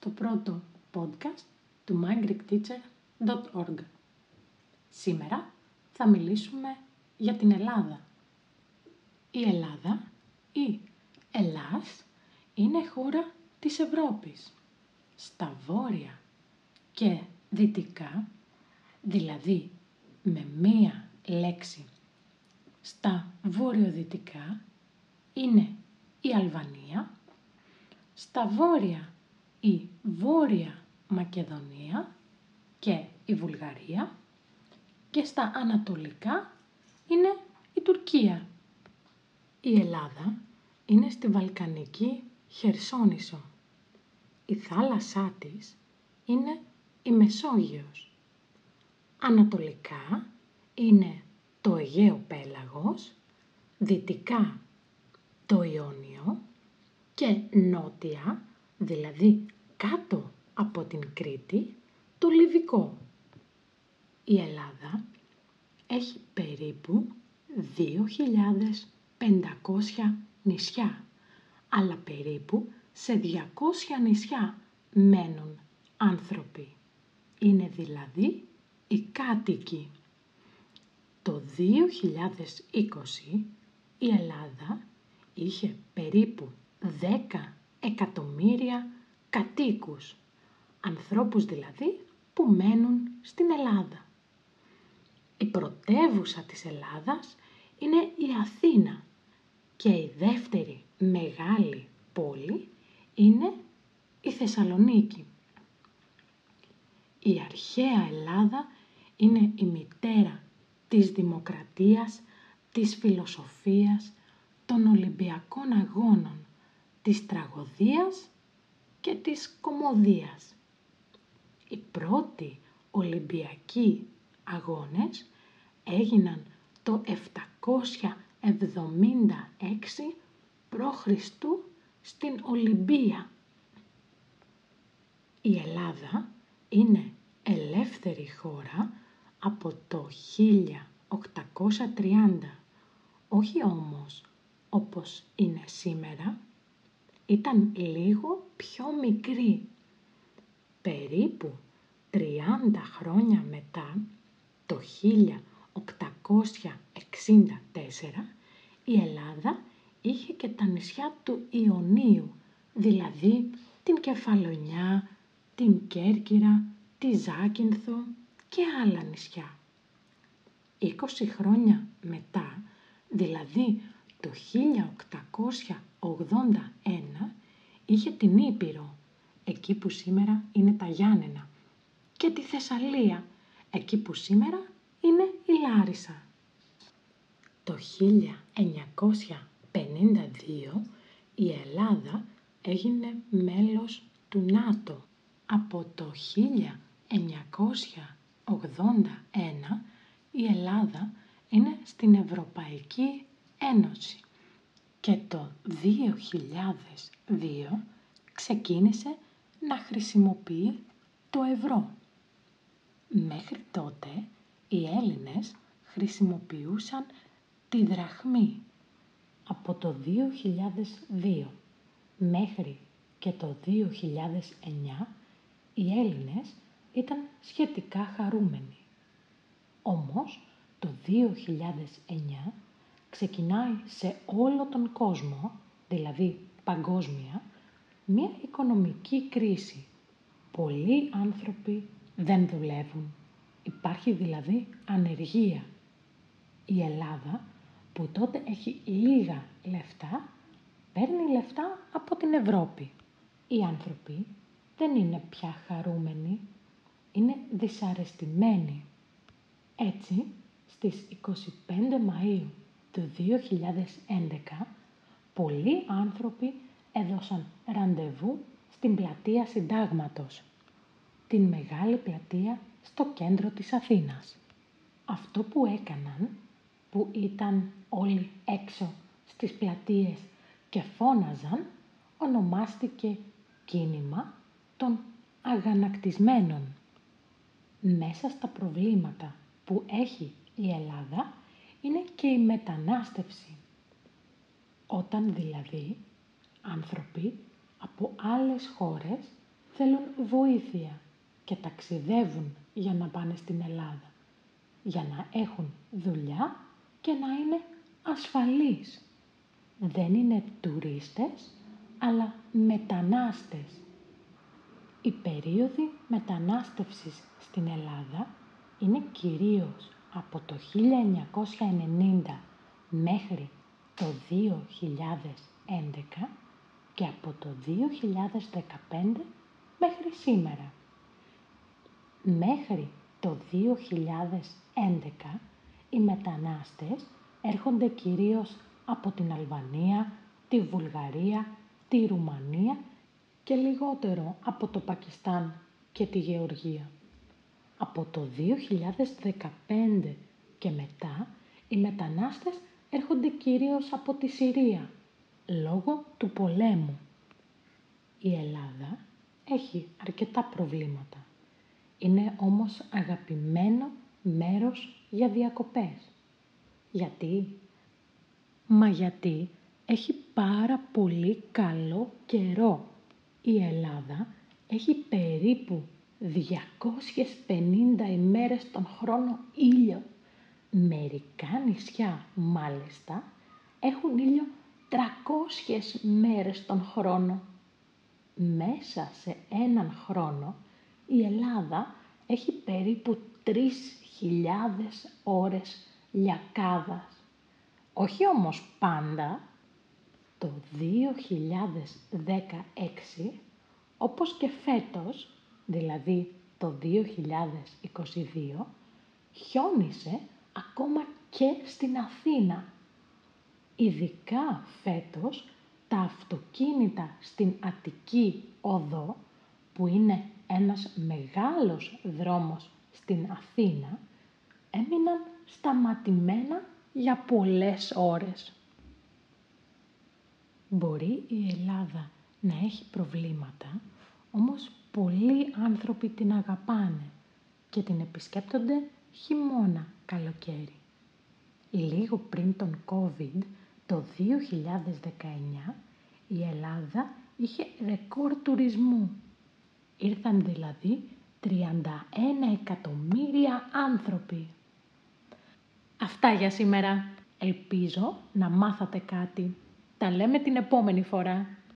στο πρώτο podcast του mygreekteacher.org. Σήμερα θα μιλήσουμε για την Ελλάδα. Η Ελλάδα ή Ελλάς είναι χώρα της Ευρώπης. Στα βόρεια και δυτικά, δηλαδή με μία λέξη στα βορειοδυτικά, είναι η Αλβανία, στα βόρεια η Βόρεια Μακεδονία και η Βουλγαρία και στα ανατολικά είναι η Τουρκία. Η Ελλάδα είναι στη Βαλκανική Χερσόνησο. Η θάλασσά της είναι η Μεσόγειος. Ανατολικά είναι το Αιγαίο Πέλαγος, δυτικά το Ιόνιο και νότια, δηλαδή κάτω από την Κρήτη, το Λιβικό. Η Ελλάδα έχει περίπου 2.500 νησιά, αλλά περίπου σε 200 νησιά μένουν άνθρωποι. Είναι δηλαδή οι κάτοικοι. Το 2020 η Ελλάδα είχε περίπου 10 εκατομμύρια κατοίκους, ανθρώπους δηλαδή που μένουν στην Ελλάδα. Η πρωτεύουσα της Ελλάδας είναι η Αθήνα και η δεύτερη μεγάλη πόλη είναι η Θεσσαλονίκη. Η αρχαία Ελλάδα είναι η μητέρα της δημοκρατίας, της φιλοσοφίας, των Ολυμπιακών Αγώνων, της τραγωδίας και της κομμωδίας. Οι πρώτοι Ολυμπιακοί Αγώνες έγιναν το 776 π.Χ. στην Ολυμπία. Η Ελλάδα είναι ελεύθερη χώρα από το 1830, όχι όμως όπως είναι σήμερα, ήταν λίγο πιο μικρή. Περίπου 30 χρόνια μετά, το 1864, η Ελλάδα είχε και τα νησιά του Ιωνίου, δηλαδή την Κεφαλονιά, την Κέρκυρα, τη Ζάκυνθο και άλλα νησιά. 20 χρόνια μετά, δηλαδή το 1881, είχε την Ήπειρο, εκεί που σήμερα είναι τα Γιάννενα, και τη Θεσσαλία, εκεί που σήμερα είναι η Λάρισα. Το 1952 η Ελλάδα έγινε μέλος του ΝΑΤΟ. Από το 1981 η Ελλάδα είναι στην Ευρωπαϊκή Ένωση και το 2002 ξεκίνησε να χρησιμοποιεί το ευρώ. Μέχρι τότε οι Έλληνες χρησιμοποιούσαν τη δραχμή. Από το 2002 μέχρι και το 2009 οι Έλληνες ήταν σχετικά χαρούμενοι. Όμως το 2009 ξεκινάει σε όλο τον κόσμο, δηλαδή παγκόσμια, μία οικονομική κρίση. Πολλοί άνθρωποι δεν δουλεύουν. Υπάρχει δηλαδή ανεργία. Η Ελλάδα που τότε έχει λίγα λεφτά, παίρνει λεφτά από την Ευρώπη. Οι άνθρωποι δεν είναι πια χαρούμενοι, είναι δυσαρεστημένοι. Έτσι, στις 25 Μαΐου του 2011, πολλοί άνθρωποι έδωσαν ραντεβού στην πλατεία Συντάγματος, την μεγάλη πλατεία στο κέντρο της Αθήνας. Αυτό που έκαναν, που ήταν όλοι έξω στις πλατείες και φώναζαν, ονομάστηκε κίνημα των αγανακτισμένων. Μέσα στα προβλήματα που έχει η Ελλάδα είναι και η μετανάστευση. Όταν δηλαδή άνθρωποι από άλλες χώρες θέλουν βοήθεια και ταξιδεύουν για να πάνε στην Ελλάδα, για να έχουν δουλειά και να είναι ασφαλείς. Δεν είναι τουρίστες, αλλά μετανάστες. Η περίοδη μετανάστευσης στην Ελλάδα είναι κυρίως από το 1990 μέχρι το 2011 και από το 2015 μέχρι σήμερα. Μέχρι το 2011 οι μετανάστες έρχονται κυρίως από την Αλβανία, τη Βουλγαρία, τη Ρουμανία και λιγότερο από το Πακιστάν και τη Γεωργία. Από το 2015 και μετά οι μετανάστες έρχονται κυρίως από τη Συρία, λόγω του πολέμου. Η Ελλάδα έχει αρκετά προβλήματα. Είναι όμως αγαπημένο μέρος για διακοπές. Γιατί; Μα γιατί έχει πάρα πολύ καλό καιρό. Η Ελλάδα έχει περίπου 250 ημέρες τον χρόνο ήλιο. Μερικά νησιά μάλιστα έχουν ήλιο 300 μέρες τον χρόνο. Μέσα σε έναν χρόνο η Ελλάδα έχει περίπου 3.000 ώρες λιακάδας. Όχι όμως πάντα, το 2016, όπως και φέτος, δηλαδή το 2022, χιόνισε ακόμα και στην Αθήνα. Ειδικά φέτος, τα αυτοκίνητα στην Αττική Οδό, που είναι ένας μεγάλος δρόμος στην Αθήνα, έμειναν σταματημένα για πολλές ώρες. Μπορεί η Ελλάδα να έχει προβλήματα, όμως πολλοί άνθρωποι την αγαπάνε και την επισκέπτονται χειμώνα καλοκαίρι. Λίγο πριν τον COVID, το 2019, η Ελλάδα είχε ρεκόρ τουρισμού. Ήρθαν δηλαδή 31 εκατομμύρια άνθρωποι. Αυτά για σήμερα. Ελπίζω να μάθατε κάτι. Τα λέμε την επόμενη φορά.